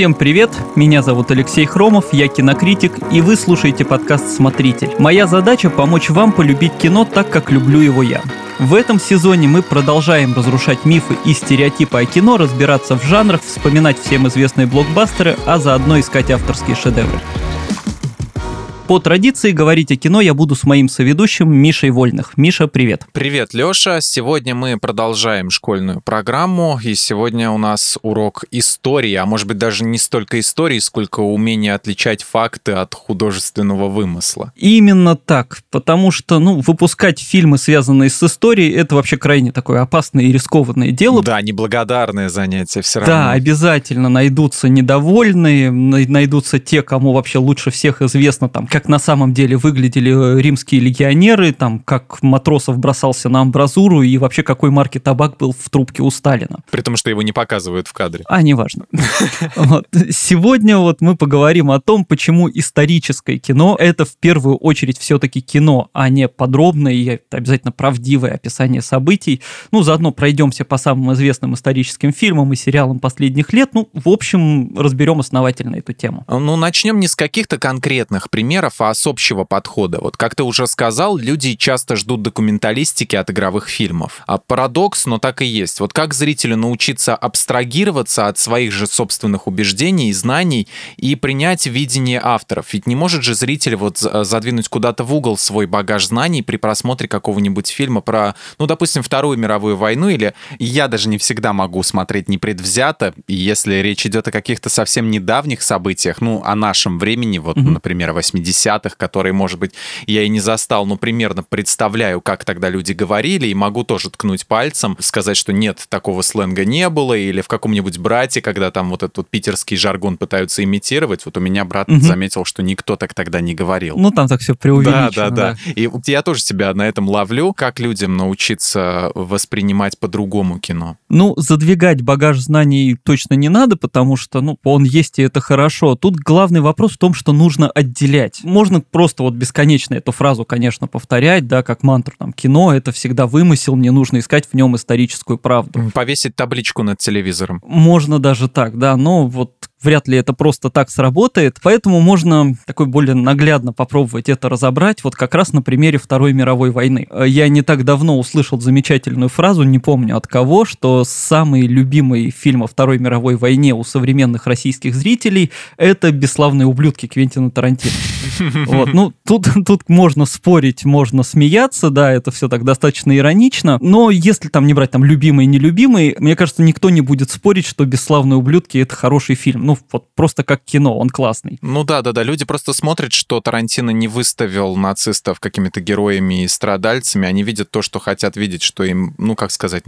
Всем привет, меня зовут Алексей Хромов, я кинокритик, и вы слушаете подкаст «Смотритель». Моя задача – помочь вам полюбить кино так, как люблю его я. В этом сезоне мы продолжаем разрушать мифы и стереотипы о кино, разбираться в жанрах, вспоминать всем известные блокбастеры, а заодно искать авторские шедевры. По традиции говорить о кино я буду с моим соведущим Мишей Вольных. Миша, привет. Привет, Леша. Сегодня мы продолжаем школьную программу, и сегодня у нас урок истории, а может быть даже не столько истории, сколько умения отличать факты от художественного вымысла. Именно так, потому что, ну, выпускать фильмы, связанные с историей, это вообще крайне такое опасное и рискованное дело. Да, неблагодарное занятие все равно. Да, обязательно найдутся недовольные, найдутся те, кому вообще лучше всех известно, там, как как на самом деле выглядели э, римские легионеры, там, как матросов бросался на амбразуру и вообще какой марки табак был в трубке у Сталина. При том, что его не показывают в кадре. А, неважно. Сегодня вот мы поговорим о том, почему историческое кино — это в первую очередь все-таки кино, а не подробное и обязательно правдивое описание событий. Ну, заодно пройдемся по самым известным историческим фильмам и сериалам последних лет. Ну, в общем, разберем основательно эту тему. Ну, начнем не с каких-то конкретных примеров, примеров, а с общего подхода. Вот как ты уже сказал, люди часто ждут документалистики от игровых фильмов. А парадокс, но так и есть. Вот как зрителю научиться абстрагироваться от своих же собственных убеждений и знаний и принять видение авторов? Ведь не может же зритель вот задвинуть куда-то в угол свой багаж знаний при просмотре какого-нибудь фильма про, ну, допустим, Вторую мировую войну, или я даже не всегда могу смотреть непредвзято, если речь идет о каких-то совсем недавних событиях, ну, о нашем времени, вот, mm-hmm. например, 80 80-х, которые, может быть, я и не застал, но примерно представляю, как тогда люди говорили, и могу тоже ткнуть пальцем, сказать, что нет, такого сленга не было, или в каком-нибудь брате, когда там вот этот вот питерский жаргон пытаются имитировать, вот у меня брат угу. заметил, что никто так тогда не говорил. Ну, там так все преувеличено. Да, да, да. да. И я тоже себя на этом ловлю. Как людям научиться воспринимать по-другому кино? Ну, задвигать багаж знаний точно не надо, потому что, ну, он есть, и это хорошо. Тут главный вопрос в том, что нужно отделять можно просто вот бесконечно эту фразу, конечно, повторять, да, как мантру, там, кино — это всегда вымысел, мне нужно искать в нем историческую правду. Повесить табличку над телевизором. Можно даже так, да, но вот вряд ли это просто так сработает, поэтому можно такой более наглядно попробовать это разобрать, вот как раз на примере Второй мировой войны. Э, я не так давно услышал замечательную фразу, не помню от кого, что самый любимый фильм о Второй мировой войне у современных российских зрителей — это «Бесславные ублюдки» Квентина Тарантино. Вот, ну, тут, тут можно спорить, можно смеяться, да, это все так достаточно иронично, но если там не брать там любимый и нелюбимый, мне кажется, никто не будет спорить, что «Бесславные ублюдки» — это хороший фильм ну, вот просто как кино, он классный. Ну да, да, да, люди просто смотрят, что Тарантино не выставил нацистов какими-то героями и страдальцами, они видят то, что хотят видеть, что им, ну, как сказать,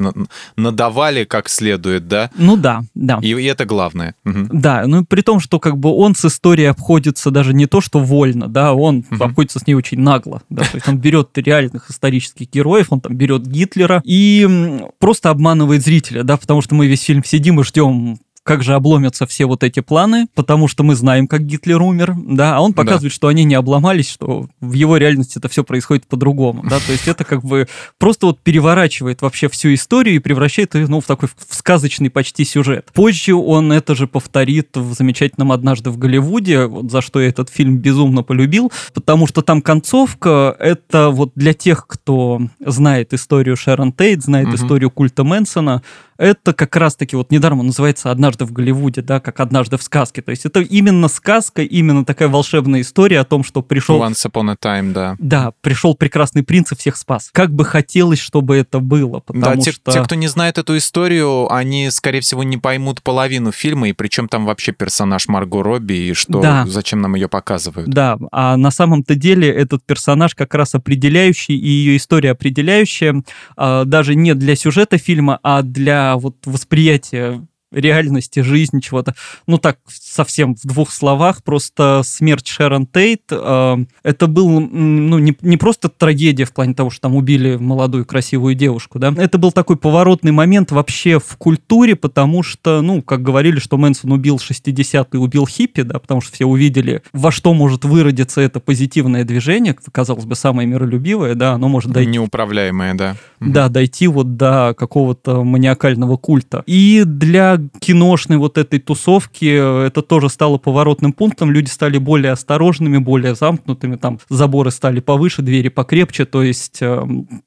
надавали как следует, да? Ну да, да. И, и это главное. Угу. Да, ну при том, что как бы он с историей обходится даже не то, что вольно, да, он угу. обходится с ней очень нагло, да, то есть он берет реальных исторических героев, он там берет Гитлера и просто обманывает зрителя, да, потому что мы весь фильм сидим и ждем как же обломятся все вот эти планы, потому что мы знаем, как Гитлер умер, да, а он показывает, да. что они не обломались, что в его реальности это все происходит по-другому, да, то есть это как бы просто вот переворачивает вообще всю историю и превращает ее, ну, в такой в сказочный почти сюжет. Позже он это же повторит в замечательном «Однажды в Голливуде», вот за что я этот фильм безумно полюбил, потому что там концовка, это вот для тех, кто знает историю Шерон Тейт, знает угу. историю культа Мэнсона, это как раз-таки вот недаром называется «Однажды в Голливуде», да, как «Однажды в сказке». То есть это именно сказка, именно такая волшебная история о том, что пришел... Once upon a time, да. Да, пришел прекрасный принц и всех спас. Как бы хотелось, чтобы это было, потому да, те, что... те, кто не знает эту историю, они, скорее всего, не поймут половину фильма, и причем там вообще персонаж Марго Робби, и что, да. зачем нам ее показывают. Да, а на самом-то деле этот персонаж как раз определяющий, и ее история определяющая, а, даже не для сюжета фильма, а для вот восприятие реальности, жизни, чего-то. Ну так, совсем в двух словах, просто смерть Шерон Тейт, э, это был, ну, не, не просто трагедия в плане того, что там убили молодую красивую девушку, да, это был такой поворотный момент вообще в культуре, потому что, ну, как говорили, что Мэнсон убил 60-е, убил хиппи, да, потому что все увидели, во что может выродиться это позитивное движение, казалось бы, самое миролюбивое, да, оно может дойти... Неуправляемое, да. Да, дойти вот до какого-то маниакального культа. И для киношной вот этой тусовки это тоже стало поворотным пунктом. Люди стали более осторожными, более замкнутыми. Там заборы стали повыше, двери покрепче. То есть э,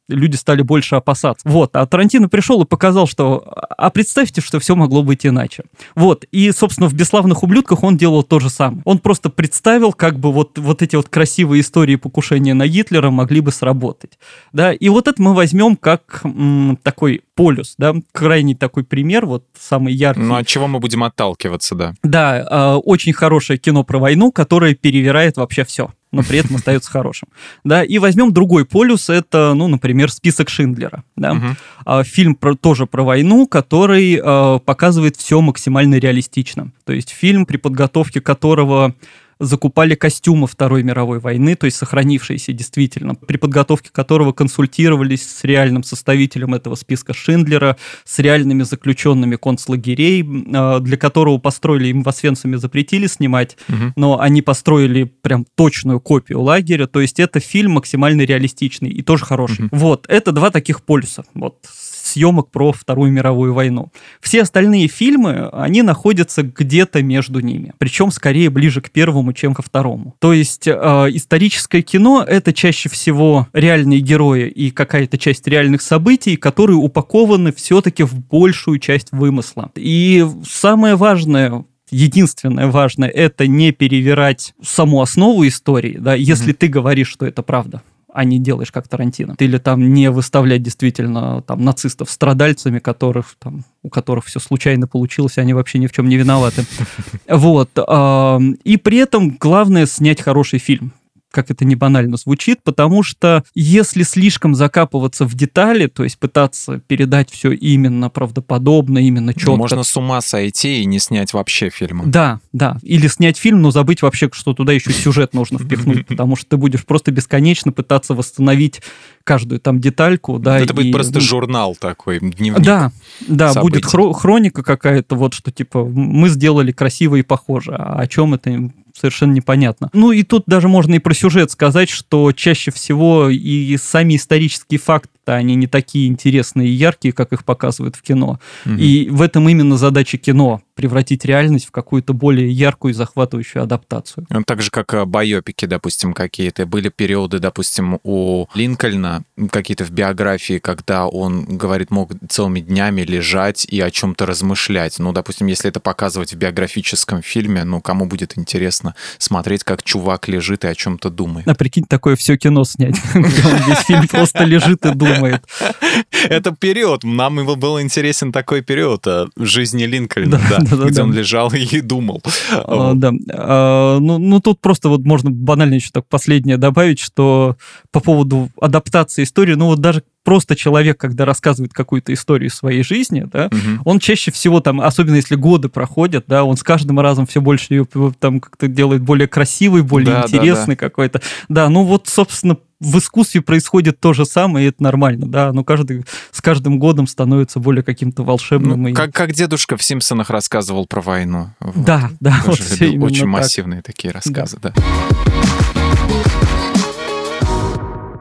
люди стали больше опасаться. Вот. А Тарантино пришел и показал, что... А представьте, что все могло быть иначе. Вот. И, собственно, в «Бесславных ублюдках» он делал то же самое. Он просто представил, как бы вот, вот эти вот красивые истории покушения на Гитлера могли бы сработать. Да? И вот это мы возьмем как м, такой полюс, да, крайний такой пример, вот самый яркий. Ну, от чего мы будем отталкиваться, да? Да, э, очень хорошее кино про войну, которое перевирает вообще все но при этом остается хорошим. Да, и возьмем другой полюс, это, ну, например, список Шиндлера. Да? Угу. Фильм про, тоже про войну, который э, показывает все максимально реалистично. То есть фильм, при подготовке которого закупали костюмы Второй мировой войны, то есть сохранившиеся действительно, при подготовке которого консультировались с реальным составителем этого списка Шиндлера, с реальными заключенными концлагерей, а, для которого построили, им в Освенциме запретили снимать, угу. но они построили прям точную копию лагеря, то есть это фильм максимально реалистичный и тоже хороший. Угу. Вот, это два таких полюса. Вот, съемок про Вторую мировую войну. Все остальные фильмы, они находятся где-то между ними, причем скорее ближе к первому, чем ко второму. То есть э, историческое кино — это чаще всего реальные герои и какая-то часть реальных событий, которые упакованы все-таки в большую часть вымысла. И самое важное единственное важное это не перевирать саму основу истории, да, если mm-hmm. ты говоришь, что это правда а не делаешь как Тарантино. Или там не выставлять действительно там нацистов страдальцами, которых там у которых все случайно получилось, они вообще ни в чем не виноваты. Вот. И при этом главное снять хороший фильм как это не банально звучит, потому что если слишком закапываться в детали, то есть пытаться передать все именно правдоподобно, именно четко. Ну, можно с ума сойти и не снять вообще фильм. Да, да. Или снять фильм, но забыть вообще, что туда еще сюжет нужно впихнуть, потому что ты будешь просто бесконечно пытаться восстановить каждую там детальку, да. Это и, будет просто журнал такой, дневник. Да, да, событий. будет хро- хроника какая-то, вот что типа мы сделали красиво и похоже, а о чем это совершенно непонятно. Ну и тут даже можно и про сюжет сказать, что чаще всего и сами исторические факты они не такие интересные и яркие, как их показывают в кино. Угу. И в этом именно задача кино превратить реальность в какую-то более яркую и захватывающую адаптацию. Ну, так же, как э, байопики, допустим, какие-то. Были периоды, допустим, у Линкольна, какие-то в биографии, когда он, говорит, мог целыми днями лежать и о чем-то размышлять. Ну, допустим, если это показывать в биографическом фильме, ну, кому будет интересно смотреть, как чувак лежит и о чем-то думает. А прикинь, такое все кино снять, весь фильм просто лежит и думает. Это период. Нам был интересен такой период э, жизни Линкольна, где он лежал и думал. А, да. А, ну, ну, тут просто вот можно банально еще так последнее добавить, что по поводу адаптации истории, ну, вот даже просто человек, когда рассказывает какую-то историю своей жизни, да, угу. он чаще всего там, особенно если годы проходят, да, он с каждым разом все больше ее там как-то делает более красивый, более да, интересный да, да. какой-то. Да, ну вот, собственно, в искусстве происходит то же самое, и это нормально, да, но каждый, с каждым годом становится более каким-то волшебным. Ну, и... как, как дедушка в «Симпсонах» рассказывал про войну. Вот. Да, да. вот все очень так. массивные такие рассказы, да. да.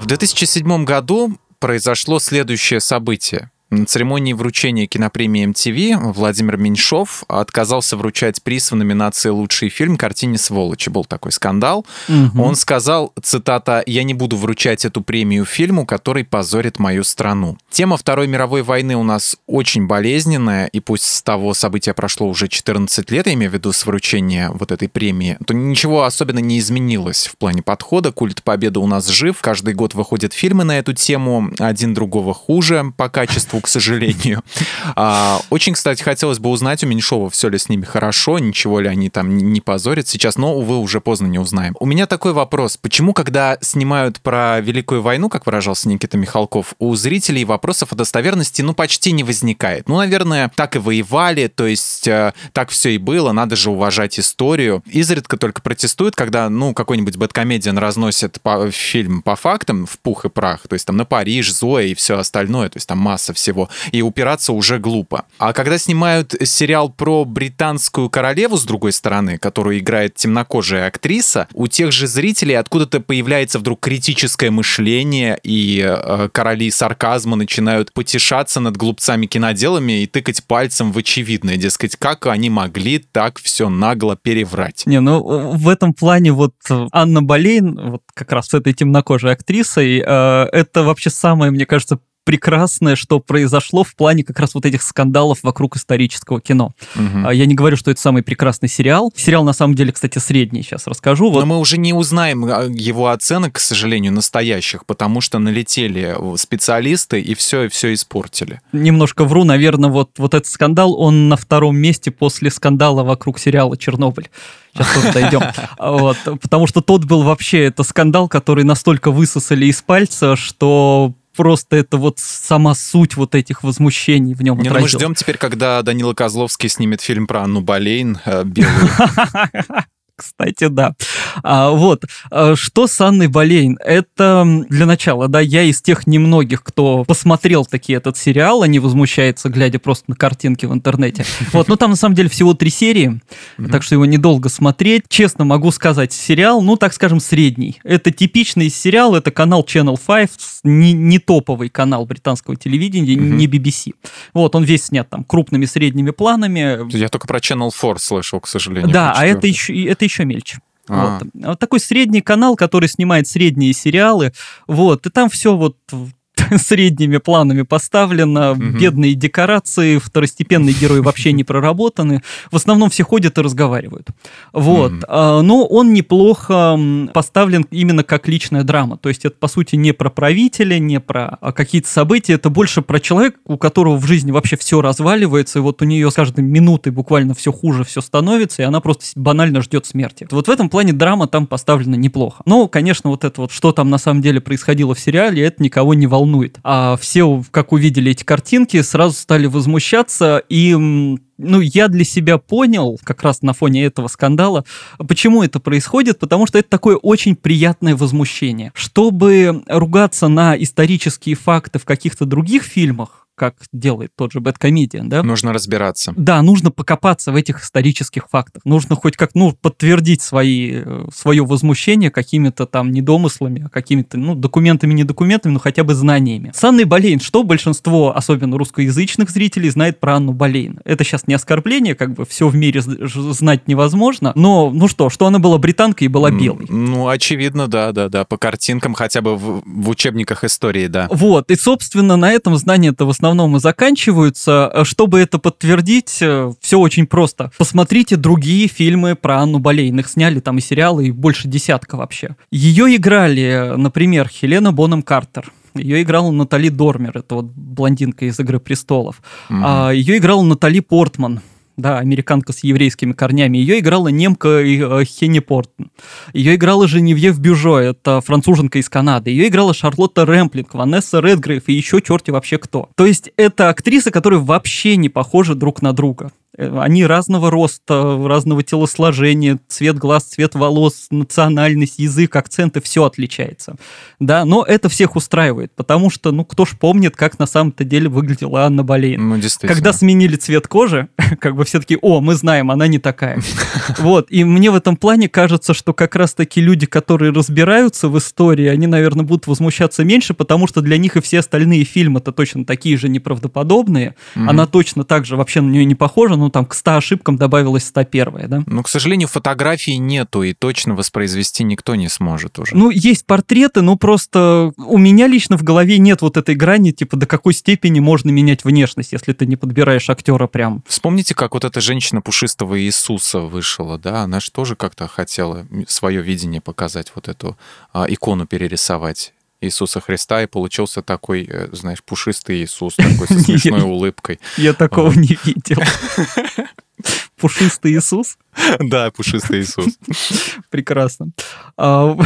В 2007 году произошло следующее событие. На церемонии вручения кинопремии MTV Владимир Меньшов отказался вручать приз в номинации «Лучший фильм» картине «Сволочи». Был такой скандал. Угу. Он сказал, цитата, «Я не буду вручать эту премию фильму, который позорит мою страну». Тема Второй мировой войны у нас очень болезненная, и пусть с того события прошло уже 14 лет, я имею в виду с вручения вот этой премии, то ничего особенно не изменилось в плане подхода. Культ Победы у нас жив. Каждый год выходят фильмы на эту тему, один другого хуже по качеству, к сожалению. А, очень, кстати, хотелось бы узнать у Меньшова, все ли с ними хорошо, ничего ли они там не позорят сейчас, но, увы, уже поздно не узнаем. У меня такой вопрос. Почему, когда снимают про Великую войну, как выражался Никита Михалков, у зрителей вопросов о достоверности, ну, почти не возникает? Ну, наверное, так и воевали, то есть э, так все и было, надо же уважать историю. Изредка только протестуют, когда, ну, какой-нибудь бэткомедиан разносит по, фильм по фактам в пух и прах, то есть там на Париж, Зоя и все остальное, то есть там масса всего всего, и упираться уже глупо. А когда снимают сериал про британскую королеву, с другой стороны, которую играет темнокожая актриса, у тех же зрителей откуда-то появляется вдруг критическое мышление, и э, короли сарказма начинают потешаться над глупцами киноделами и тыкать пальцем в очевидное, дескать, как они могли так все нагло переврать. Не, ну в этом плане вот Анна Болейн, вот как раз с этой темнокожей актрисой, э, это вообще самое, мне кажется, прекрасное, что произошло в плане как раз вот этих скандалов вокруг исторического кино. Угу. Я не говорю, что это самый прекрасный сериал. Сериал, на самом деле, кстати, средний, сейчас расскажу. Вот. Но мы уже не узнаем а, его оценок, к сожалению, настоящих, потому что налетели специалисты и все, и все испортили. Немножко вру, наверное, вот, вот этот скандал, он на втором месте после скандала вокруг сериала «Чернобыль». Сейчас тоже дойдем. Вот, потому что тот был вообще, это скандал, который настолько высосали из пальца, что просто это вот сама суть вот этих возмущений в нем Не, ну мы ждем теперь, когда Данила Козловский снимет фильм про Анну Болейн э, белую. Кстати, да. А, вот, а, что с Анной Болейн? Это для начала, да, я из тех немногих, кто посмотрел таки этот сериал, а не возмущается, глядя просто на картинки в интернете. Вот, но там на самом деле всего три серии, так что его недолго смотреть. Честно могу сказать, сериал, ну, так скажем, средний. Это типичный сериал, это канал Channel 5, не, не топовый канал британского телевидения, не BBC. Вот, он весь снят там крупными средними планами. Я только про Channel 4 слышал, к сожалению. Да, а это еще, это это еще мельче. А. Вот. вот такой средний канал, который снимает средние сериалы. Вот. И там все вот средними планами поставлено, угу. бедные декорации, второстепенные герои вообще не проработаны. В основном все ходят и разговаривают. Вот. Угу. Но он неплохо поставлен именно как личная драма. То есть это, по сути, не про правителя, не про а, какие-то события, это больше про человека, у которого в жизни вообще все разваливается, и вот у нее с каждой минутой буквально все хуже, все становится, и она просто банально ждет смерти. Вот в этом плане драма там поставлена неплохо. Но, конечно, вот это вот, что там на самом деле происходило в сериале, это никого не волнует волнует. А все, как увидели эти картинки, сразу стали возмущаться, и ну, я для себя понял, как раз на фоне этого скандала, почему это происходит, потому что это такое очень приятное возмущение. Чтобы ругаться на исторические факты в каких-то других фильмах, как делает тот же Бэткомедиан, да? Нужно разбираться. Да, нужно покопаться в этих исторических фактах. Нужно хоть как, ну, подтвердить свои, э, свое возмущение какими-то там недомыслами, а какими-то, ну, документами, не документами, но хотя бы знаниями. С Анной Болейн, что большинство, особенно русскоязычных зрителей, знает про Анну Болейн? Это сейчас не оскорбление, как бы все в мире знать невозможно, но, ну что, что она была британкой и была белой. Ну, очевидно, да, да, да, по картинкам хотя бы в, в учебниках истории, да. Вот, и, собственно, на этом знание это в основном и заканчиваются. Э, чтобы это подтвердить, э, все очень просто. Посмотрите другие фильмы про Анну Болейн. Их сняли там и сериалы, и больше десятка вообще. Ее играли, например, Хелена Боном Картер. Ее играла Натали Дормер, это вот блондинка из «Игры престолов». Mm-hmm. А, ее играла Натали Портман, да, американка с еврейскими корнями. Ее играла немка э, Хенни Портон. Ее играла Женевьев Бюжо, это француженка из Канады. Ее играла Шарлотта Рэмплинг, Ванесса Редгрейв и еще черти вообще кто. То есть это актрисы, которые вообще не похожи друг на друга. Они разного роста, разного телосложения, цвет глаз, цвет волос, национальность, язык, акценты, все отличается. Да, но это всех устраивает, потому что, ну, кто ж помнит, как на самом-то деле выглядела Анна Болейн. Ну, действительно. Когда сменили цвет кожи, как бы все таки о, мы знаем, она не такая. Вот, и мне в этом плане кажется, что как раз-таки люди, которые разбираются в истории, они, наверное, будут возмущаться меньше, потому что для них и все остальные фильмы-то точно такие же неправдоподобные. Она точно так же вообще на нее не похожа, ну, там, к 100 ошибкам добавилась 101 да? Ну, к сожалению, фотографий нету, и точно воспроизвести никто не сможет уже. Ну, есть портреты, но просто у меня лично в голове нет вот этой грани, типа, до какой степени можно менять внешность, если ты не подбираешь актера прям. Вспомните, как вот эта женщина пушистого Иисуса вышла, да? Она же тоже как-то хотела свое видение показать, вот эту а, икону перерисовать. Иисуса Христа, и получился такой, э, знаешь, пушистый Иисус, такой со смешной улыбкой. Я такого не видел. Пушистый Иисус? Да, пушистый Иисус. Прекрасно. А,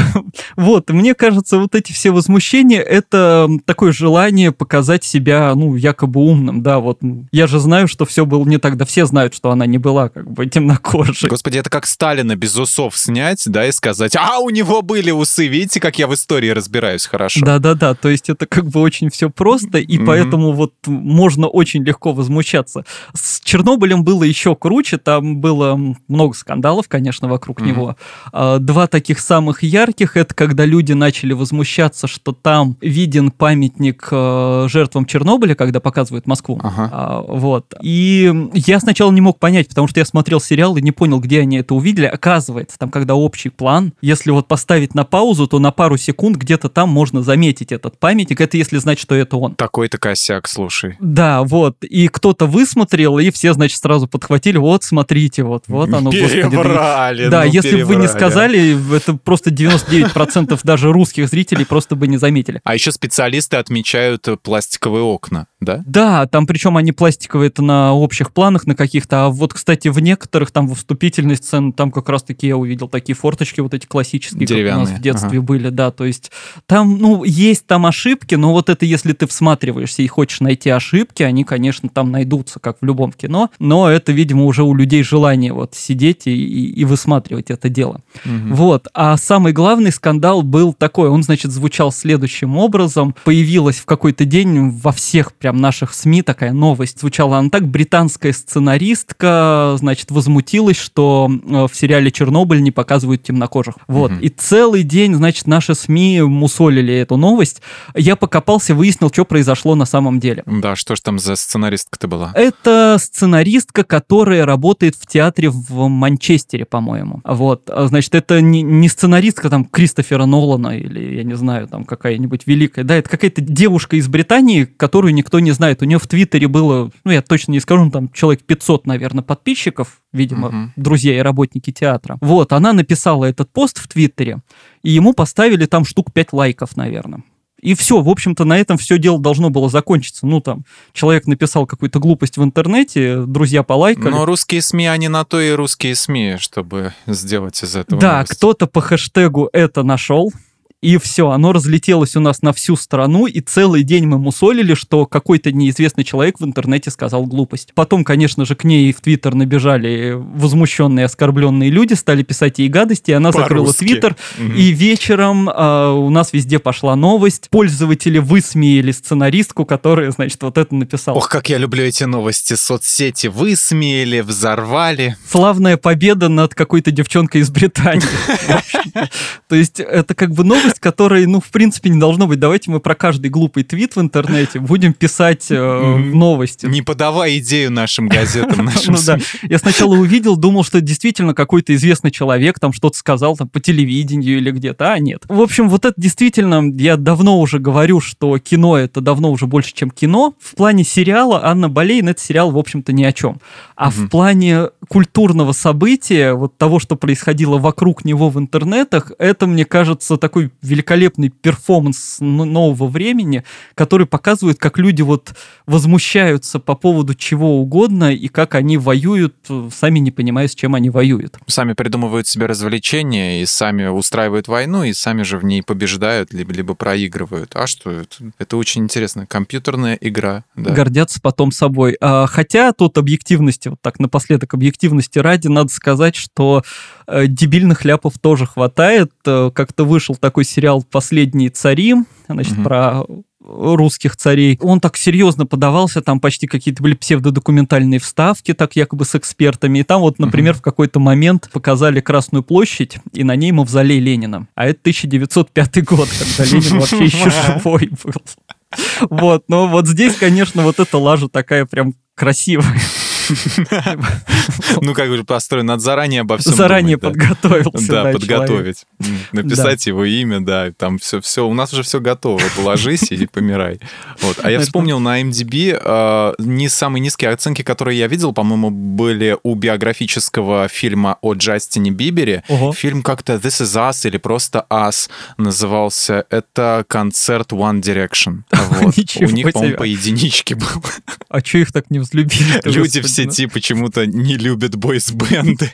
вот, мне кажется, вот эти все возмущения, это такое желание показать себя, ну, якобы умным, да, вот. Я же знаю, что все было не так, да все знают, что она не была, как бы, темнокожей. Господи, это как Сталина без усов снять, да, и сказать, а, у него были усы, видите, как я в истории разбираюсь хорошо. Да-да-да, то есть это как бы очень все просто, и mm-hmm. поэтому вот можно очень легко возмущаться. С Чернобылем было еще круче, там было много скандалов, конечно, вокруг mm-hmm. него. А, два таких самых ярких, это когда люди начали возмущаться, что там виден памятник э, жертвам Чернобыля, когда показывают Москву. Ага. А, вот. И я сначала не мог понять, потому что я смотрел сериал и не понял, где они это увидели. Оказывается, там, когда общий план, если вот поставить на паузу, то на пару секунд где-то там можно заметить этот памятник. Это если знать, что это он. Такой-то косяк, слушай. Да, вот. И кто-то высмотрел, и все, значит, сразу подхватили, вот, смотрите, вот, вот оно, переврали, господи. Да, ну, если бы вы не сказали, это просто 99% даже русских зрителей просто бы не заметили. А еще специалисты отмечают пластиковые окна, да? Да, там причем они пластиковые, это на общих планах на каких-то, а вот, кстати, в некоторых там в вступительной сцене, там как раз-таки я увидел такие форточки вот эти классические, Деревянные. как у нас в детстве ага. были, да, то есть там, ну, есть там ошибки, но вот это если ты всматриваешься и хочешь найти ошибки, они, конечно, там найдутся, как в любом кино, но это, видимо, уже у людей желание вот сидеть и, и, и высматривать это дело. Угу. Вот, а самый главный скандал был такой, он, значит, звучал следующим образом, появилась в какой-то день во всех прям наших СМИ такая новость, звучала она так, британская сценаристка, значит, возмутилась, что э, в сериале «Чернобыль» не показывают темнокожих. Вот, угу. и целый день, значит, наши СМИ мусолили эту новость. Я покопался, выяснил, что произошло на самом деле. Да, что ж там за сценаристка-то была? Это сценаристка, которая работает в театре в Манчестере, по-моему. Вот, а, значит, это не, не сценаристка там Кристофера Нолана или, я не знаю, там какая-нибудь великая, да, это какая-то девушка из Британии, которую никто не знает. У нее в Твиттере было, ну, я точно не скажу, там человек 500, наверное, подписчиков, видимо, угу. друзья и работники театра. Вот, она написала этот пост в Твиттере, и ему поставили там штук 5 лайков, наверное. И все, в общем-то, на этом все дело должно было закончиться. Ну, там, человек написал какую-то глупость в интернете, друзья полайкали. Но русские СМИ, они на то и русские СМИ, чтобы сделать из этого Да, кто-то по хэштегу это нашел, и все, оно разлетелось у нас на всю страну, и целый день мы мусолили, что какой-то неизвестный человек в интернете сказал глупость. Потом, конечно же, к ней в Твиттер набежали возмущенные, оскорбленные люди, стали писать ей гадости, и она закрыла Твиттер, угу. и вечером э, у нас везде пошла новость. Пользователи высмеяли сценаристку, которая, значит, вот это написала. Ох, как я люблю эти новости. Соцсети высмеяли, взорвали. Славная победа над какой-то девчонкой из Британии. То есть это как бы новость, новость, которой, ну, в принципе, не должно быть. Давайте мы про каждый глупый твит в интернете будем писать э, новости. Не подавай идею нашим газетам, нашим Ну да. Я сначала увидел, думал, что действительно какой-то известный человек там что-то сказал там по телевидению или где-то, а нет. В общем, вот это действительно, я давно уже говорю, что кино это давно уже больше, чем кино. В плане сериала Анна Болейн это сериал, в общем-то, ни о чем. А в плане культурного события, вот того, что происходило вокруг него в интернетах, это, мне кажется, такой великолепный перформанс нового времени, который показывает, как люди вот возмущаются по поводу чего угодно и как они воюют, сами не понимая, с чем они воюют. Сами придумывают себе развлечения и сами устраивают войну, и сами же в ней побеждают, либо, либо проигрывают. А что это? Это очень интересно. Компьютерная игра. Да. Гордятся потом собой. А, хотя тут объективности, вот так напоследок объективности ради, надо сказать, что э, дебильных ляпов тоже хватает. Э, как-то вышел такой сериал «Последние цари», значит, угу. про русских царей. Он так серьезно подавался, там почти какие-то были псевдодокументальные вставки, так якобы с экспертами. И там вот, например, угу. в какой-то момент показали Красную площадь, и на ней мавзолей Ленина. А это 1905 год, когда Ленин вообще еще живой был. Вот, но вот здесь, конечно, вот эта лажа такая прям красивая. Ну, как уже построен, надо заранее обо всем Заранее подготовился. Да, подготовить. Написать его имя, да, там все, все, у нас уже все готово. Положись и помирай. Вот. А я вспомнил на MDB а, не самые низкие оценки, которые я видел, по-моему, были у биографического фильма о Джастине Бибере. Фильм как-то This is Us или просто Us назывался. Это концерт One Direction. У них, по-моему, по единичке был. А что их так не взлюбили? Люди все сети почему-то не любят бойс-бенды.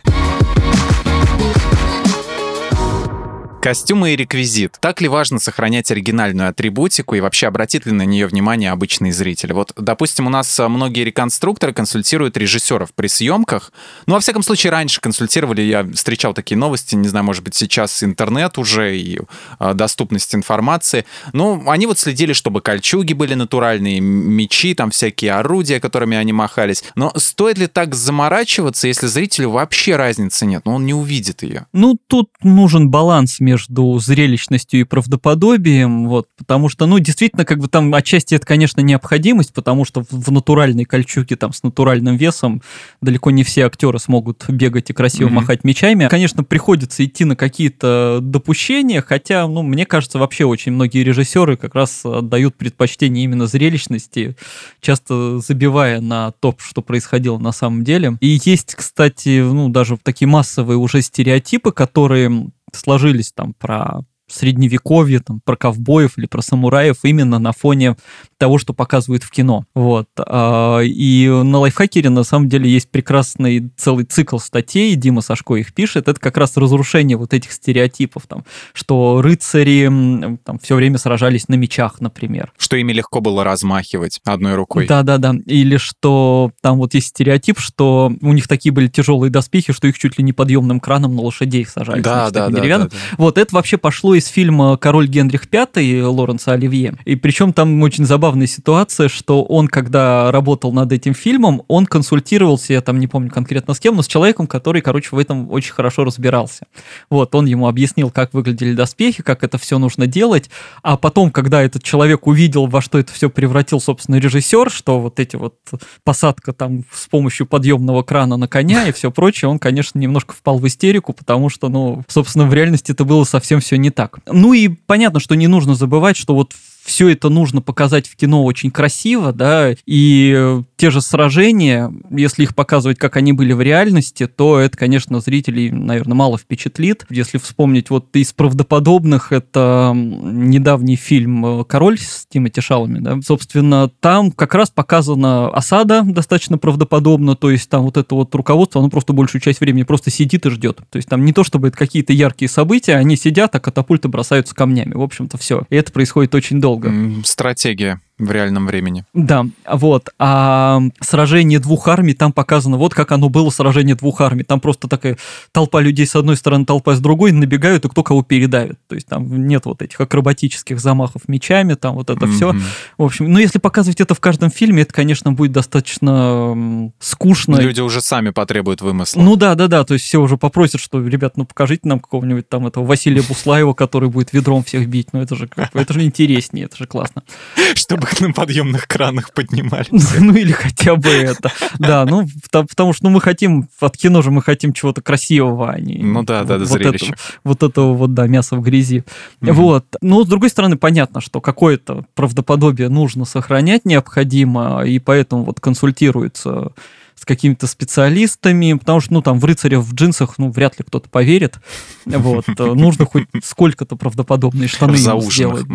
Костюмы и реквизит. Так ли важно сохранять оригинальную атрибутику и вообще обратит ли на нее внимание обычный зритель? Вот, допустим, у нас многие реконструкторы консультируют режиссеров при съемках. Ну, во всяком случае, раньше консультировали, я встречал такие новости, не знаю, может быть, сейчас интернет уже и э, доступность информации. Ну, они вот следили, чтобы кольчуги были натуральные, мечи, там всякие орудия, которыми они махались. Но стоит ли так заморачиваться, если зрителю вообще разницы нет? Ну, он не увидит ее. Ну, тут нужен баланс между между зрелищностью и правдоподобием, вот, потому что, ну, действительно, как бы там отчасти это, конечно, необходимость, потому что в натуральной кольчуге там с натуральным весом далеко не все актеры смогут бегать и красиво mm-hmm. махать мечами. Конечно, приходится идти на какие-то допущения, хотя, ну, мне кажется, вообще очень многие режиссеры как раз отдают предпочтение именно зрелищности, часто забивая на то, что происходило на самом деле. И есть, кстати, ну, даже такие массовые уже стереотипы, которые сложились там про средневековье, там, про ковбоев или про самураев именно на фоне того, что показывают в кино. Вот. А, и на лайфхакере на самом деле есть прекрасный целый цикл статей, Дима Сашко их пишет, это как раз разрушение вот этих стереотипов, там, что рыцари там, все время сражались на мечах, например. Что ими легко было размахивать одной рукой. Да-да-да. Или что там вот есть стереотип, что у них такие были тяжелые доспехи, что их чуть ли не подъемным краном на лошадей сажали. Да, да, да, да, да. Вот это вообще пошло из фильма «Король Генрих V» Лоренса Оливье. И причем там очень забавная ситуация, что он, когда работал над этим фильмом, он консультировался, я там не помню конкретно с кем, но с человеком, который, короче, в этом очень хорошо разбирался. Вот, он ему объяснил, как выглядели доспехи, как это все нужно делать, а потом, когда этот человек увидел, во что это все превратил, собственно, режиссер, что вот эти вот посадка там с помощью подъемного крана на коня и все прочее, он, конечно, немножко впал в истерику, потому что, ну, собственно, в реальности это было совсем все не так. Ну и понятно, что не нужно забывать, что вот все это нужно показать в кино очень красиво, да, и те же сражения, если их показывать, как они были в реальности, то это, конечно, зрителей, наверное, мало впечатлит. Если вспомнить вот из правдоподобных, это недавний фильм «Король» с Тимоти Шалами, да, собственно, там как раз показана осада достаточно правдоподобно, то есть там вот это вот руководство, оно просто большую часть времени просто сидит и ждет. То есть там не то, чтобы это какие-то яркие события, они сидят, а катапульты бросаются камнями. В общем-то, все. И это происходит очень долго. Стратегия в реальном времени. Да, вот. А сражение двух армий, там показано, вот как оно было, сражение двух армий. Там просто такая толпа людей с одной стороны, толпа с другой, набегают, и кто кого передавит. То есть там нет вот этих акробатических замахов мечами, там вот это mm-hmm. все. В общем, ну если показывать это в каждом фильме, это, конечно, будет достаточно скучно. Люди уже сами потребуют вымысла. Ну да, да, да, то есть все уже попросят, что, ребят, ну покажите нам какого-нибудь там этого Василия Буслаева, который будет ведром всех бить. Ну это же, это же интереснее, это же классно. Чтобы их на подъемных кранах поднимали. Ну или хотя бы это. Да, ну потому что ну, мы хотим, от кино же мы хотим чего-то красивого, а не... Ну да, да, вот зрелище. Это, вот этого вот, да, мяса в грязи. Вот. Но с другой стороны, понятно, что какое-то правдоподобие нужно сохранять необходимо, и поэтому вот консультируется с какими-то специалистами, потому что, ну, там, в рыцаря в джинсах, ну, вряд ли кто-то поверит. Вот. Нужно хоть сколько-то правдоподобные штаны сделать.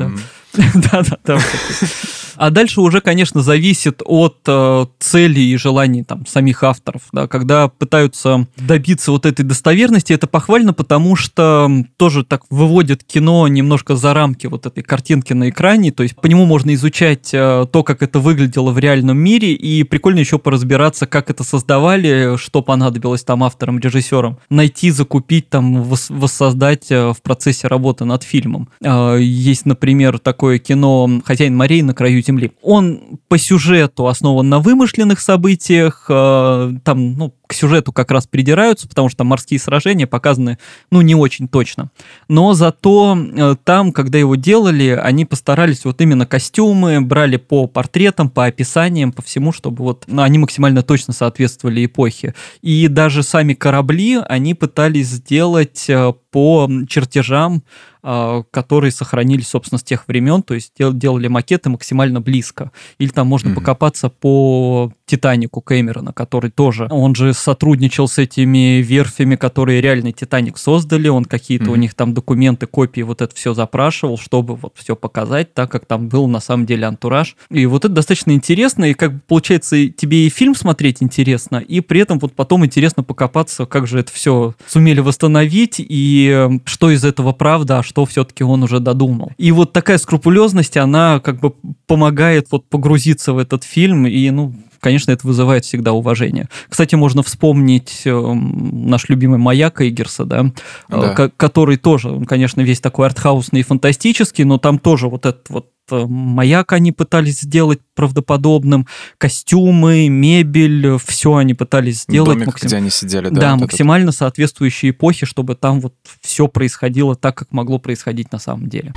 Да-да-да. А дальше уже, конечно, зависит от э, целей и желаний там, самих авторов. Да, когда пытаются добиться вот этой достоверности, это похвально, потому что тоже так выводит кино немножко за рамки вот этой картинки на экране. То есть по нему можно изучать э, то, как это выглядело в реальном мире, и прикольно еще поразбираться, как это создавали, что понадобилось там авторам, режиссерам. Найти, закупить, там, воссоздать э, в процессе работы над фильмом. Э, есть, например, такое кино «Хозяин морей на краю Земли. Он по сюжету основан на вымышленных событиях, э, там, ну, к сюжету как раз придираются, потому что там морские сражения показаны, ну, не очень точно. Но зато э, там, когда его делали, они постарались вот именно костюмы, брали по портретам, по описаниям, по всему, чтобы вот ну, они максимально точно соответствовали эпохе. И даже сами корабли они пытались сделать э, по чертежам которые сохранились, собственно, с тех времен, то есть делали макеты максимально близко. Или там можно mm-hmm. покопаться по Титанику Кэмерона, который тоже, он же сотрудничал с этими верфями, которые реальный Титаник создали, он какие-то mm-hmm. у них там документы, копии, вот это все запрашивал, чтобы вот все показать, так как там был на самом деле антураж. И вот это достаточно интересно, и как бы получается тебе и фильм смотреть интересно, и при этом вот потом интересно покопаться, как же это все сумели восстановить, и эм, что из этого правда, а что все-таки он уже додумал. И вот такая скрупулезность, она как бы помогает вот погрузиться в этот фильм, и, ну, конечно, это вызывает всегда уважение. Кстати, можно вспомнить э, наш любимый «Маяк» Игерса, да, да. Э, который тоже, он, конечно, весь такой артхаусный и фантастический, но там тоже вот этот вот э, маяк они пытались сделать правдоподобным, костюмы, мебель, все они пытались сделать. Домик, максим... где они сидели, да? Да, вот максимально этот... соответствующей эпохе, чтобы там вот все происходило так, как могло происходить на самом деле.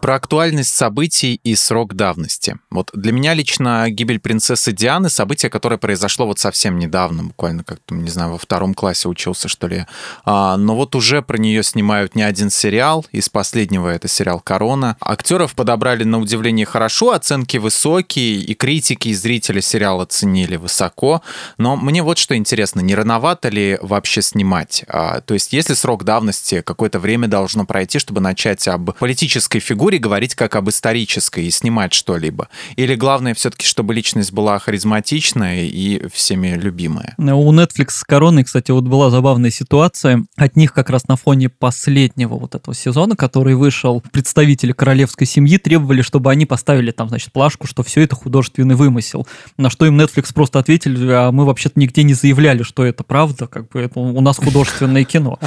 Про актуальность событий и срок давности. Вот для меня лично гибель принцессы Дианы событие, которое произошло вот совсем недавно, буквально как-то, не знаю, во втором классе учился, что ли. А, но вот уже про нее снимают не один сериал. Из последнего это сериал «Корона». Актеров подобрали на удивление хорошо, оценки высокие, и критики, и зрители сериала ценили высоко. Но мне вот что интересно, не рановато ли вообще снимать? А, то есть если срок давности какое-то время должно пройти, чтобы начать об политической фигуре культуре говорить как об исторической и снимать что-либо? Или главное все-таки, чтобы личность была харизматичная и всеми любимая? У Netflix с Короной, кстати, вот была забавная ситуация. От них как раз на фоне последнего вот этого сезона, который вышел, представители королевской семьи требовали, чтобы они поставили там, значит, плашку, что все это художественный вымысел. На что им Netflix просто ответили, а мы вообще-то нигде не заявляли, что это правда, как бы это у нас художественное кино.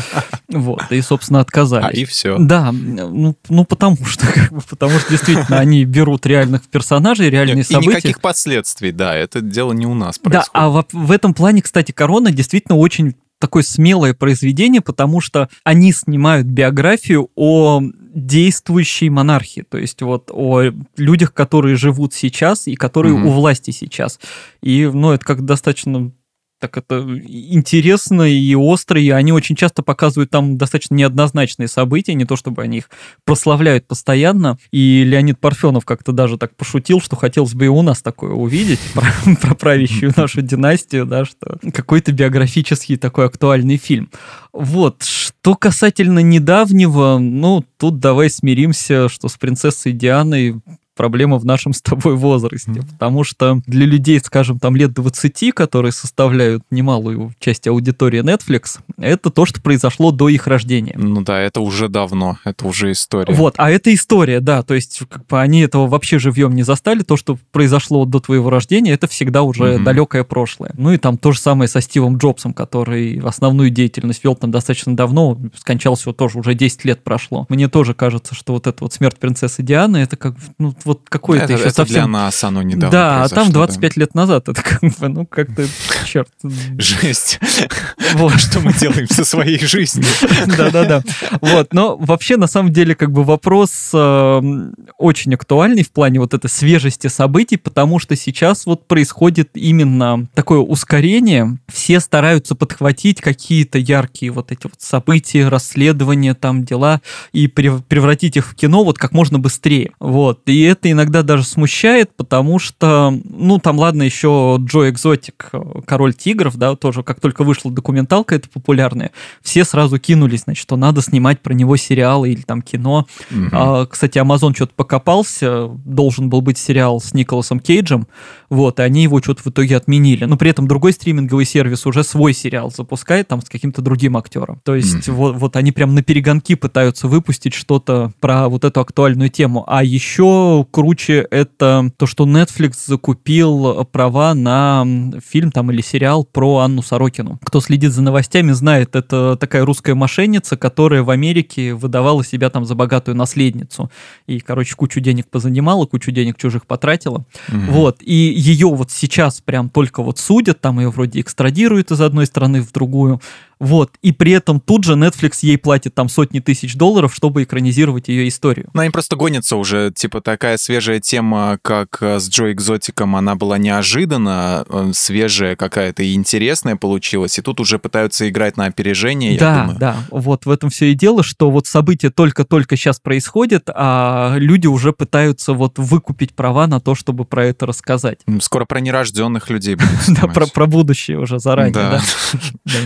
Вот, и, собственно, отказались. А и все. Да, ну, ну потому что как бы, потому что действительно они берут реальных персонажей, реальные Нет, события. И никаких последствий, да, это дело не у нас происходит. Да, а в, в этом плане, кстати, «Корона» действительно очень такое смелое произведение, потому что они снимают биографию о действующей монархии, то есть вот о людях, которые живут сейчас и которые угу. у власти сейчас. И, ну, это как достаточно так это интересно и остро, и они очень часто показывают там достаточно неоднозначные события, не то чтобы они их прославляют постоянно. И Леонид Парфенов как-то даже так пошутил, что хотелось бы и у нас такое увидеть про, про правящую нашу династию, да, что какой-то биографический такой актуальный фильм. Вот, что касательно недавнего, ну, тут давай смиримся, что с принцессой Дианой проблема в нашем с тобой возрасте, mm-hmm. потому что для людей, скажем, там лет 20, которые составляют немалую часть аудитории Netflix, это то, что произошло до их рождения. Ну да, это уже давно, это уже история. Вот, а это история, да, то есть как бы они этого вообще живьем не застали, то, что произошло до твоего рождения, это всегда уже mm-hmm. далекое прошлое. Ну и там то же самое со Стивом Джобсом, который основную деятельность вел там достаточно давно, скончался тоже, уже 10 лет прошло. Мне тоже кажется, что вот эта вот смерть принцессы Дианы, это как, ну, вот какое-то это, еще это совсем... для нас оно недавно Да, а там 25 да. лет назад, это как бы, ну, как-то, черт. Жесть. Вот. Что мы делаем со своей жизнью. Да-да-да. Вот, но вообще, на самом деле, как бы вопрос э, очень актуальный в плане вот этой свежести событий, потому что сейчас вот происходит именно такое ускорение. Все стараются подхватить какие-то яркие вот эти вот события, расследования, там дела, и превратить их в кино вот как можно быстрее. Вот. И это иногда даже смущает, потому что, ну, там, ладно, еще Джо Экзотик, Король тигров, да, тоже, как только вышла документалка эта популярная, все сразу кинулись, значит, что надо снимать про него сериалы или там кино. Угу. А, кстати, Amazon что-то покопался, должен был быть сериал с Николасом Кейджем, вот, и они его что-то в итоге отменили. Но при этом другой стриминговый сервис уже свой сериал запускает там с каким-то другим актером. То есть угу. вот, вот они прям на перегонки пытаются выпустить что-то про вот эту актуальную тему. А еще круче это то, что Netflix закупил права на фильм там или сериал про Анну Сорокину. Кто следит за новостями, знает, это такая русская мошенница, которая в Америке выдавала себя там за богатую наследницу. И, короче, кучу денег позанимала, кучу денег чужих потратила. Угу. Вот. И ее вот сейчас прям только вот судят, там ее вроде экстрадируют из одной страны в другую. Вот. И при этом тут же Netflix ей платит там сотни тысяч долларов, чтобы экранизировать ее историю. Ну, они просто гонятся уже. Типа такая свежая тема, как э, с Джо Экзотиком, она была неожиданно э, свежая какая-то и интересная получилась. И тут уже пытаются играть на опережение, да, я думаю. Да, вот в этом все и дело, что вот события только-только сейчас происходят, а люди уже пытаются вот выкупить права на то, чтобы про это рассказать. Скоро про нерожденных людей будет Да, про, про будущее уже заранее, да.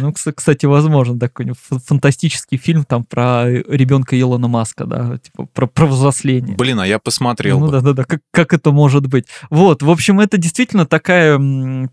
Ну, кстати, возможно, такой фантастический фильм там про ребенка Илона Маска, да, типа про, про взросление. Блин, а я посмотрел Ну да-да-да, как, как это может быть. Вот, в общем, это действительно такая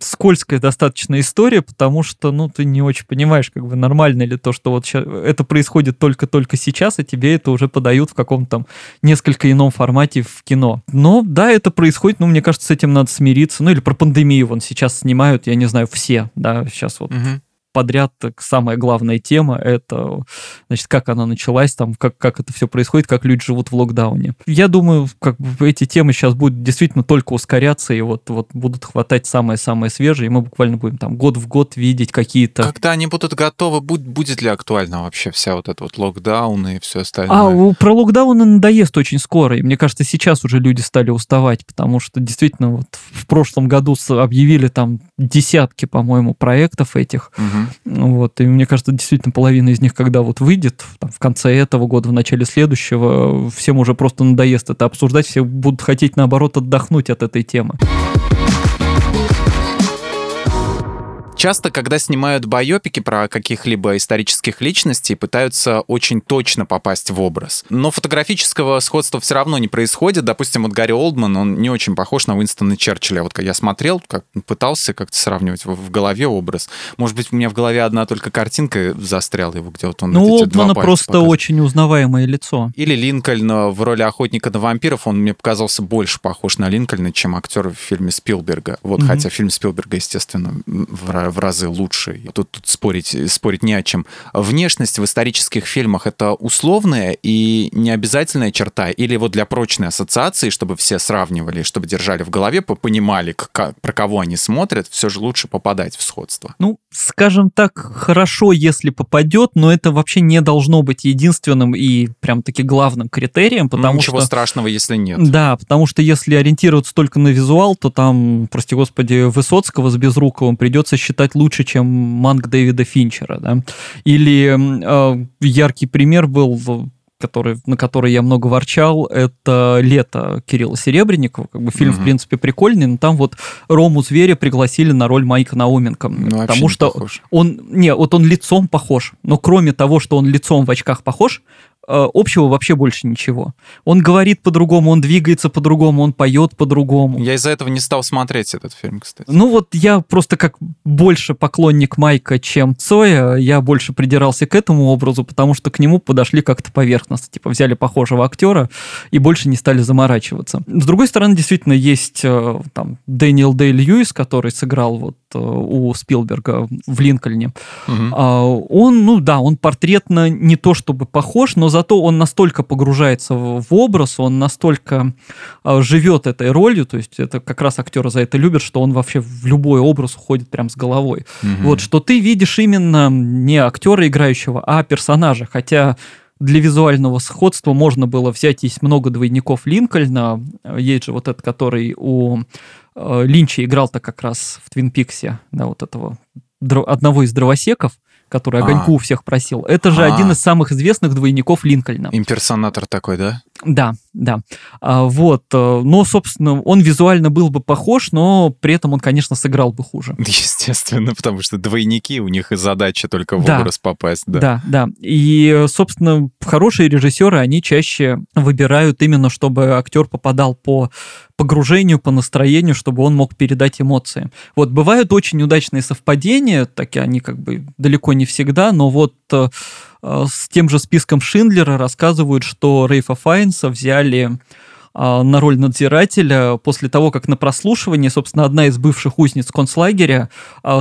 скользкая достаточно история, потому что, ну, ты не очень понимаешь, как бы нормально ли то, что вот сейчас, это происходит только-только сейчас, и тебе это уже подают в каком-то там несколько ином формате в кино. Но да, это происходит, ну, мне кажется, с этим надо смириться. Ну, или про пандемию вон сейчас снимают, я не знаю, все, да, сейчас вот угу подряд так, самая главная тема — это, значит, как она началась, там, как, как это все происходит, как люди живут в локдауне. Я думаю, как бы эти темы сейчас будут действительно только ускоряться, и вот, вот будут хватать самое-самое свежее, и мы буквально будем там год в год видеть какие-то... Когда они будут готовы, будет, будет ли актуальна вообще вся вот эта вот локдаун и все остальное? А, про локдауны надоест очень скоро, и мне кажется, сейчас уже люди стали уставать, потому что действительно вот в прошлом году объявили там десятки, по-моему, проектов этих, угу вот, и мне кажется, действительно половина из них, когда вот выйдет там, в конце этого года, в начале следующего, всем уже просто надоест это обсуждать, все будут хотеть, наоборот, отдохнуть от этой темы. Часто, когда снимают байопики про каких-либо исторических личностей, пытаются очень точно попасть в образ. Но фотографического сходства все равно не происходит. Допустим, вот Гарри Олдман, он не очень похож на Уинстона Черчилля. Вот я смотрел, как пытался как-то сравнивать в, голове образ. Может быть, у меня в голове одна только картинка застряла его, где вот он... Ну, Олдмана просто показывает. очень узнаваемое лицо. Или Линкольн в роли охотника на вампиров, он мне показался больше похож на Линкольна, чем актер в фильме Спилберга. Вот, mm-hmm. хотя фильм Спилберга, естественно, в в разы лучше. Тут, тут спорить, спорить не о чем. Внешность в исторических фильмах это условная и не обязательная черта, или вот для прочной ассоциации, чтобы все сравнивали, чтобы держали в голове, понимали, как, про кого они смотрят, все же лучше попадать в сходство. Ну, скажем так, хорошо, если попадет, но это вообще не должно быть единственным и прям таки главным критерием, потому Ничего что... страшного, если нет. Да, потому что если ориентироваться только на визуал, то там, прости господи, Высоцкого с Безруковым придется считать считать лучше, чем Манг Дэвида Финчера. Да? Или э, яркий пример был который, на который я много ворчал, это «Лето» Кирилла Серебренникова. Как бы фильм, угу. в принципе, прикольный, но там вот Рому Зверя пригласили на роль Майка Науменко. Ну, потому что похож. он... Не, вот он лицом похож, но кроме того, что он лицом в очках похож, общего вообще больше ничего. Он говорит по-другому, он двигается по-другому, он поет по-другому. Я из-за этого не стал смотреть этот фильм, кстати. Ну вот я просто как больше поклонник Майка, чем Цоя, я больше придирался к этому образу, потому что к нему подошли как-то поверхностно. Типа взяли похожего актера и больше не стали заморачиваться. С другой стороны, действительно, есть э, там Дэниел Дэй Льюис, который сыграл вот э, у Спилберга в Линкольне. Угу. Он, ну да, он портретно не то чтобы похож, но зато он настолько погружается в, образ, он настолько э, живет этой ролью, то есть это как раз актеры за это любят, что он вообще в любой образ уходит прям с головой. Угу. Вот, что ты видишь именно не актера играющего, а персонажа, хотя для визуального сходства можно было взять, есть много двойников Линкольна, есть же вот этот, который у э, Линча играл-то как раз в Твин Пиксе, да, вот этого одного из дровосеков, который огоньку а. у всех просил. Это же а. один из самых известных двойников Линкольна. Имперсонатор такой, да? Да, да. А, вот. Э, но, собственно, он визуально был бы похож, но при этом он, конечно, сыграл бы хуже. Естественно, потому что двойники, у них и задача только в да. образ попасть. Да. да, да. И, собственно, хорошие режиссеры, они чаще выбирают именно, чтобы актер попадал по погружению, по настроению, чтобы он мог передать эмоции. Вот бывают очень удачные совпадения, такие они как бы далеко не всегда, но вот э, э, с тем же списком Шиндлера рассказывают, что Рейфа Файнса взяли э, на роль надзирателя после того, как на прослушивании, собственно, одна из бывших узниц концлагеря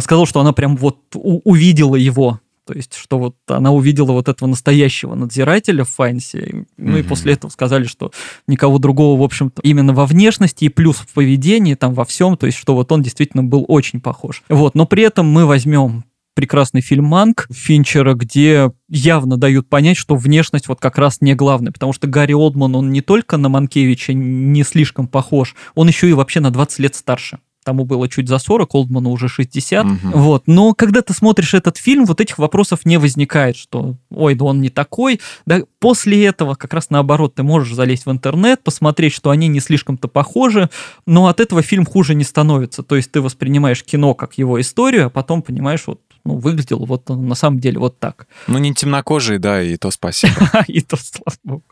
сказала, что она прям вот увидела его то есть, что вот она увидела вот этого настоящего надзирателя в Файнсе, ну mm-hmm. и после этого сказали, что никого другого, в общем-то, именно во внешности и плюс в поведении, там во всем, то есть, что вот он действительно был очень похож. Вот, но при этом мы возьмем прекрасный фильм «Манк» Финчера, где явно дают понять, что внешность вот как раз не главная, потому что Гарри Олдман, он не только на Манкевича не слишком похож, он еще и вообще на 20 лет старше тому было чуть за 40, Олдману уже 60. Угу. Вот. Но когда ты смотришь этот фильм, вот этих вопросов не возникает, что ой, да он не такой. Да, после этого как раз наоборот, ты можешь залезть в интернет, посмотреть, что они не слишком-то похожи, но от этого фильм хуже не становится. То есть ты воспринимаешь кино как его историю, а потом понимаешь, вот ну, выглядел вот на самом деле вот так. Ну, не темнокожий, да, и то спасибо. И то, слава богу.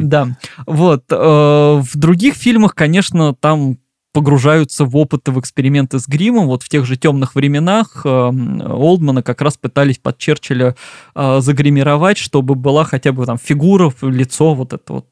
Да. Вот. Э, в других фильмах, конечно, там погружаются в опыты, в эксперименты с гримом. Вот в тех же темных временах э, Олдмана как раз пытались под Черчилля э, загримировать, чтобы была хотя бы там фигура, лицо, вот это вот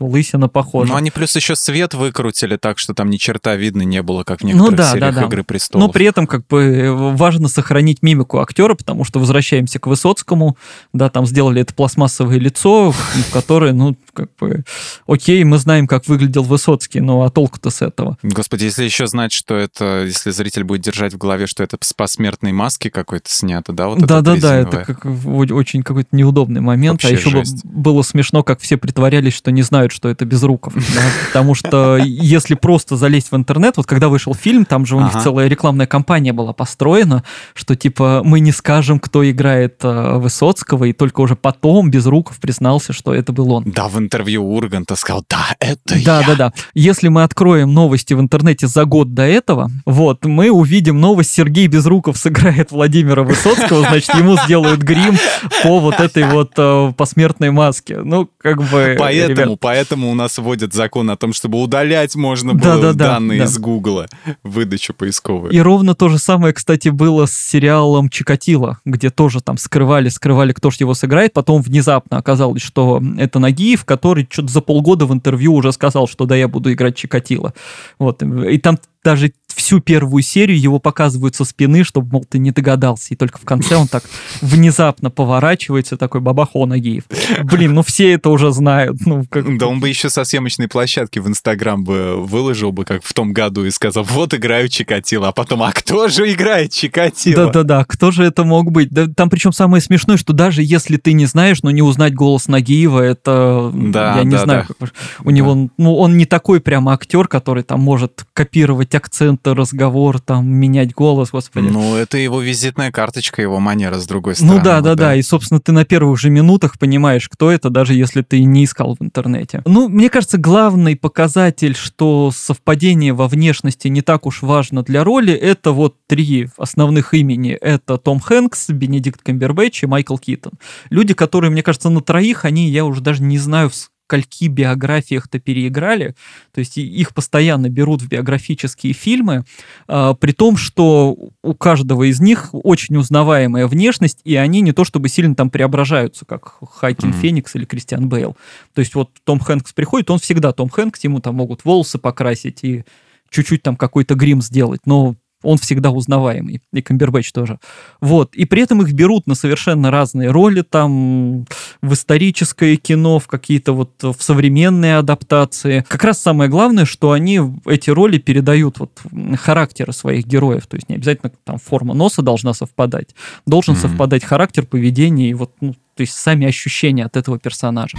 лысина похожа. Ну, они плюс еще свет выкрутили так, что там ни черта видно не было, как в некоторых ну, да, сериях да, да. «Игры престолов». Но при этом как бы важно сохранить мимику актера, потому что возвращаемся к Высоцкому, да, там сделали это пластмассовое лицо, в которое, ну, как бы, окей, мы знаем, как выглядел Высоцкий, но а толку-то с этого? Господи, если еще знать, что это, если зритель будет держать в голове, что это с посмертной маски какой-то снято, да, вот Да, да, да, это как, очень какой-то неудобный момент. А Вообще а еще жесть. было смешно, как все притворялись, что не знают, что это Безруков. Да? Потому что если просто залезть в интернет, вот когда вышел фильм, там же у них целая рекламная кампания была построена, что типа мы не скажем, кто играет э, Высоцкого, и только уже потом Безруков признался, что это был он. Да, в интервью Урганта сказал, да, это да, я. Да, да, да. Если мы откроем новости в интернете за год до этого, вот, мы увидим новость, Сергей Безруков сыграет Владимира Высоцкого, значит, ему сделают грим по вот этой вот э, посмертной маске. Ну, как бы... Поэтому, ребят... поэтому у нас вводят закон о том, чтобы удалять можно было да, да, данные да, из Гугла, выдачу поисковую. И ровно то же самое, кстати, было с сериалом «Чикатило», где тоже там скрывали, скрывали, кто же его сыграет, потом внезапно оказалось, что это Нагиев, который что-то за полгода в интервью уже сказал, что да, я буду играть Чикатило. Вот, и там даже всю первую серию его показывают со спины, чтобы, мол, ты не догадался. И только в конце он так внезапно поворачивается, такой бабахо Нагиев. Блин, ну все это уже знают. Ну, как... Да он бы еще со съемочной площадки в Инстаграм бы выложил бы, как в том году, и сказал, вот играю Чикатило, а потом, а кто же играет Чикатило? Да-да-да, кто же это мог быть? Да, там причем самое смешное, что даже если ты не знаешь, но не узнать голос Нагиева, это, да, я не да, знаю, да. Как... у да. него, ну, он не такой прямо актер, который там может копировать акцент, разговор, там, менять голос, господи. Ну, это его визитная карточка, его манера, с другой стороны. Ну да, да, да, и, собственно, ты на первых же минутах понимаешь, кто это, даже если ты не искал в интернете. Ну, мне кажется, главный показатель, что совпадение во внешности не так уж важно для роли, это вот три основных имени. Это Том Хэнкс, Бенедикт Камбербэтч и Майкл Китон. Люди, которые, мне кажется, на троих, они, я уже даже не знаю, скольки биографиях-то переиграли, то есть их постоянно берут в биографические фильмы, э, при том, что у каждого из них очень узнаваемая внешность, и они не то чтобы сильно там преображаются, как Хайкин mm-hmm. Феникс или Кристиан Бейл. То есть вот Том Хэнкс приходит, он всегда Том Хэнкс, ему там могут волосы покрасить и чуть-чуть там какой-то грим сделать, но он всегда узнаваемый, и Камбербэтч тоже. Вот, и при этом их берут на совершенно разные роли, там, в историческое кино, в какие-то вот, в современные адаптации. Как раз самое главное, что они эти роли передают вот характеры своих героев, то есть не обязательно там форма носа должна совпадать, должен mm-hmm. совпадать характер, поведение и вот, ну, то есть сами ощущения от этого персонажа.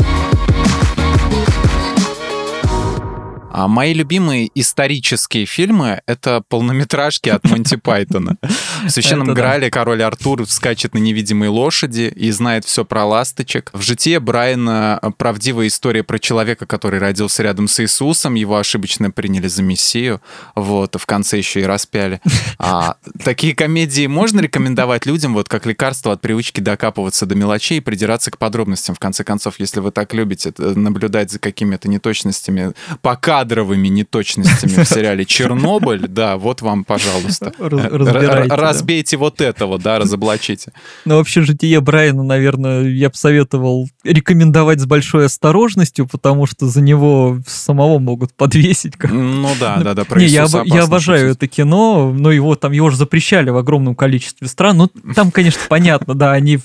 А мои любимые исторические фильмы — это полнометражки от Монти Пайтона. В «Священном Грале» король Артур скачет на невидимой лошади и знает все про ласточек. В «Житие Брайана» правдивая история про человека, который родился рядом с Иисусом, его ошибочно приняли за Мессию, вот, в конце еще и распяли. А, такие комедии можно рекомендовать людям, вот как лекарство от привычки докапываться до мелочей и придираться к подробностям. В конце концов, если вы так любите наблюдать за какими-то неточностями, пока кадровыми неточностями в сериале «Чернобыль», да, вот вам, пожалуйста. Разбейте вот этого, да, разоблачите. Ну, вообще, «Житие Брайана», наверное, я бы советовал рекомендовать с большой осторожностью, потому что за него самого могут подвесить. Ну да, да, да. Не, я, я обожаю это кино, но его там его же запрещали в огромном количестве стран. Ну, там, конечно, понятно, да, они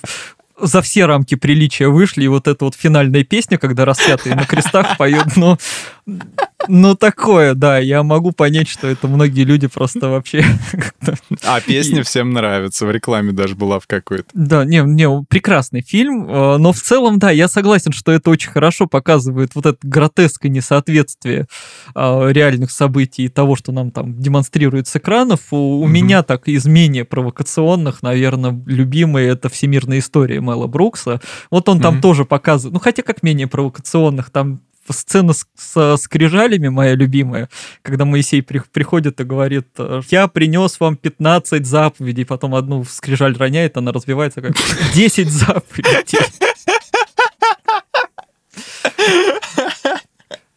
за все рамки приличия вышли, и вот эта вот финальная песня, когда распятые на крестах поют, но Ну, такое, да. Я могу понять, что это многие люди просто вообще... А песня всем нравится. В рекламе даже была в какой-то. Да, не, не, прекрасный фильм. Э, но в целом, да, я согласен, что это очень хорошо показывает вот это гротеское несоответствие э, реальных событий и того, что нам там демонстрируют с экранов. У, у меня так из менее провокационных, наверное, любимый это «Всемирная история» Мэла Брукса. Вот он там тоже показывает, ну хотя как менее провокационных, там сцена с, со скрижалями, моя любимая, когда Моисей при, приходит и говорит, я принес вам 15 заповедей, потом одну скрижаль роняет, она разбивается, как 10 заповедей.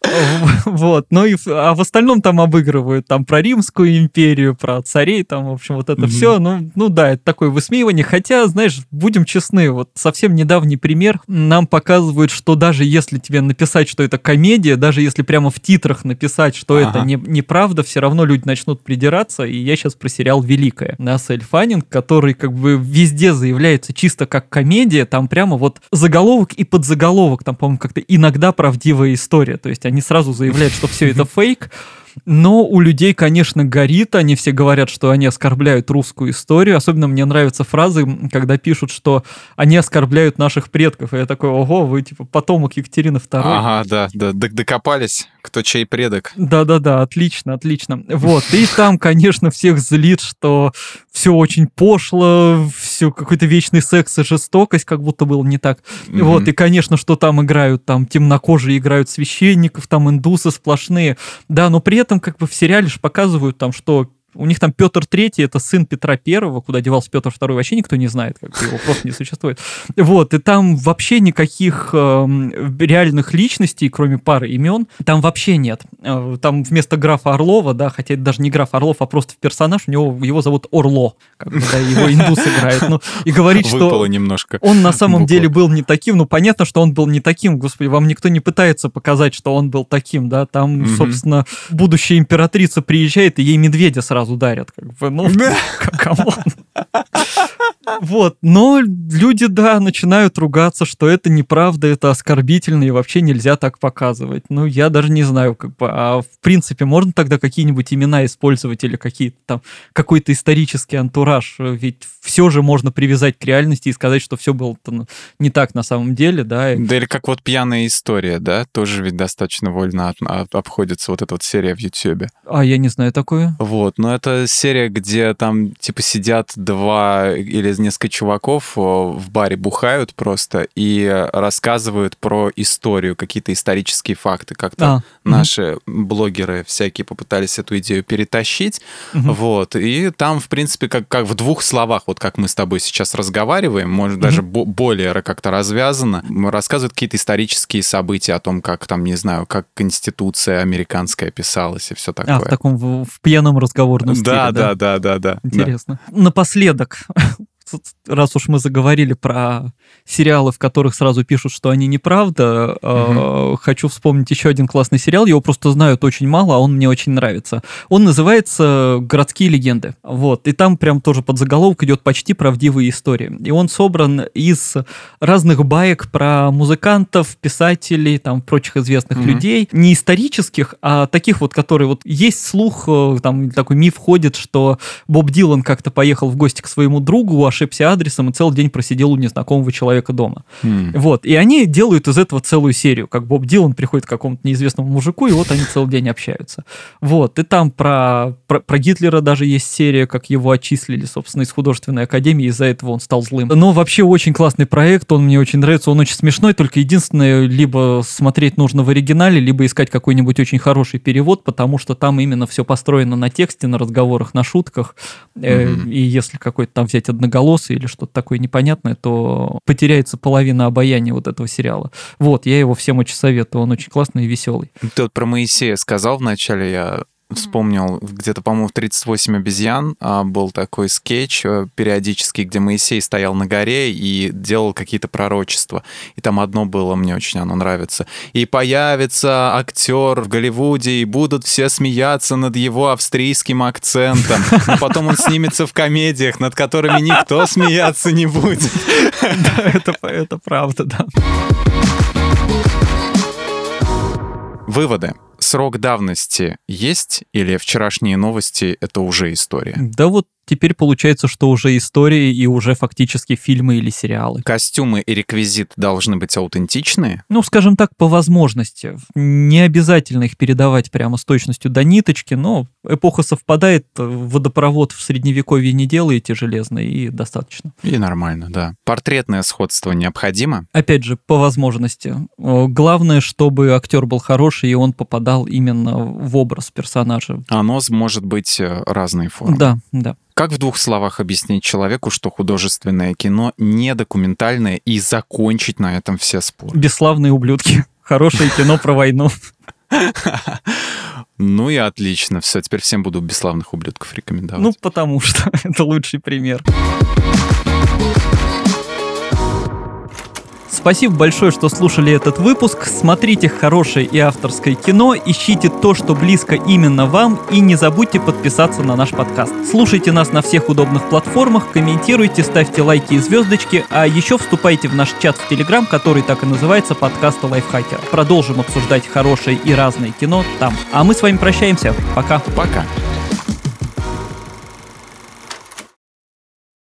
Вот, ну и а в остальном там обыгрывают там про Римскую империю, про царей, там, в общем, вот это mm-hmm. все. Ну, ну да, это такое высмеивание. Хотя, знаешь, будем честны, вот совсем недавний пример нам показывает, что даже если тебе написать, что это комедия, даже если прямо в титрах написать, что ага. это не, неправда, все равно люди начнут придираться. И я сейчас про сериал «Великая» на Фаннинг, который как бы везде заявляется чисто как комедия, там прямо вот заголовок и подзаголовок, там, по-моему, как-то иногда правдивая история. То есть они сразу заявляют, что все это фейк, но у людей, конечно, горит, они все говорят, что они оскорбляют русскую историю. Особенно мне нравятся фразы, когда пишут, что они оскорбляют наших предков. И я такой, ого, вы типа потомок Екатерины II. Ага, да, да, докопались, кто чей предок. Да-да-да, отлично, отлично. Вот, и там, конечно, всех злит, что все очень пошло, все какой-то вечный секс и жестокость, как будто было не так. Mm-hmm. Вот, и, конечно, что там играют, там темнокожие играют священников, там индусы сплошные. Да, но при этом как бы в сериале же показывают там, что у них там Петр Третий, это сын Петра Первого, куда девался Петр Второй, вообще никто не знает, как его просто не существует. Вот, и там вообще никаких э, реальных личностей, кроме пары имен, там вообще нет. Э, там вместо графа Орлова, да, хотя это даже не граф Орлов, а просто персонаж, у него его зовут Орло, как бы, да, его индус играет. Ну, и говорит, что немножко он на самом буква. деле был не таким, ну, понятно, что он был не таким, господи, вам никто не пытается показать, что он был таким, да, там, собственно, будущая императрица приезжает, и ей медведя сразу сразу дарят, как бы, ну, come on. Вот, но люди, да, начинают ругаться, что это неправда, это оскорбительно, и вообще нельзя так показывать. Ну, я даже не знаю, как бы, а в принципе, можно тогда какие-нибудь имена использовать или какие-то там, какой-то исторический антураж? Ведь все же можно привязать к реальности и сказать, что все было не так на самом деле, да. Да или как вот пьяная история, да, тоже ведь достаточно вольно обходится вот эта вот серия в Ютьюбе. А я не знаю такое. Вот, но это серия, где там типа сидят два или несколько чуваков в баре бухают просто и рассказывают про историю, какие-то исторические факты, как то а, наши блогеры всякие попытались эту идею перетащить, вот, и там, в принципе, как, как в двух словах, вот как мы с тобой сейчас разговариваем, может, даже более как-то развязано, рассказывают какие-то исторические события о том, как там, не знаю, как Конституция американская писалась и все такое. А, в таком в, в пьяном разговорном стиле, да? Да, да, да, да. Интересно. Да. Напоследок, раз уж мы заговорили про сериалы, в которых сразу пишут, что они неправда, угу. э, хочу вспомнить еще один классный сериал. Его просто знают очень мало, а он мне очень нравится. Он называется «Городские легенды». Вот. И там прям тоже под заголовок идет почти правдивые истории. И он собран из разных баек про музыкантов, писателей, там, прочих известных угу. людей. Не исторических, а таких вот, которые вот есть слух, э, там такой миф ходит, что Боб Дилан как-то поехал в гости к своему другу, ошибся адресом и целый день просидел у незнакомого человека дома. Mm. Вот. И они делают из этого целую серию. Как Боб Дилан приходит к какому-то неизвестному мужику, и вот они целый день общаются. Вот. И там про, про, про Гитлера даже есть серия, как его отчислили, собственно, из художественной академии, из-за этого он стал злым. Но вообще очень классный проект, он мне очень нравится, он очень смешной, только единственное, либо смотреть нужно в оригинале, либо искать какой-нибудь очень хороший перевод, потому что там именно все построено на тексте, на разговорах, на шутках. Mm-hmm. И если какой-то там взять одноголосый голоса или что-то такое непонятное, то потеряется половина обаяния вот этого сериала. Вот, я его всем очень советую, он очень классный и веселый. Ты вот про Моисея сказал вначале, я вспомнил, где-то, по-моему, в 38 обезьян а, был такой скетч э, периодически, где Моисей стоял на горе и делал какие-то пророчества. И там одно было, мне очень оно нравится. И появится актер в Голливуде, и будут все смеяться над его австрийским акцентом. Но потом он снимется в комедиях, над которыми никто смеяться не будет. Это, это правда, да. Выводы. Срок давности есть или вчерашние новости — это уже история? Да вот теперь получается, что уже истории и уже фактически фильмы или сериалы. Костюмы и реквизит должны быть аутентичные? Ну, скажем так, по возможности. Не обязательно их передавать прямо с точностью до ниточки, но эпоха совпадает, водопровод в средневековье не делаете железный, и достаточно. И нормально, да. Портретное сходство необходимо? Опять же, по возможности. Главное, чтобы актер был хороший, и он попадал именно в образ персонажа. Нос может быть э, разной формы. Да, да. Как в двух словах объяснить человеку, что художественное кино не документальное и закончить на этом все споры? Бесславные ублюдки. Хорошее кино про войну. Ну и отлично. Все, теперь всем буду бесславных ублюдков рекомендовать. Ну, потому что это лучший пример. Спасибо большое, что слушали этот выпуск. Смотрите хорошее и авторское кино, ищите то, что близко именно вам, и не забудьте подписаться на наш подкаст. Слушайте нас на всех удобных платформах, комментируйте, ставьте лайки и звездочки, а еще вступайте в наш чат в Телеграм, который так и называется подкаста Лайфхакера. Продолжим обсуждать хорошее и разное кино там. А мы с вами прощаемся. Пока. Пока.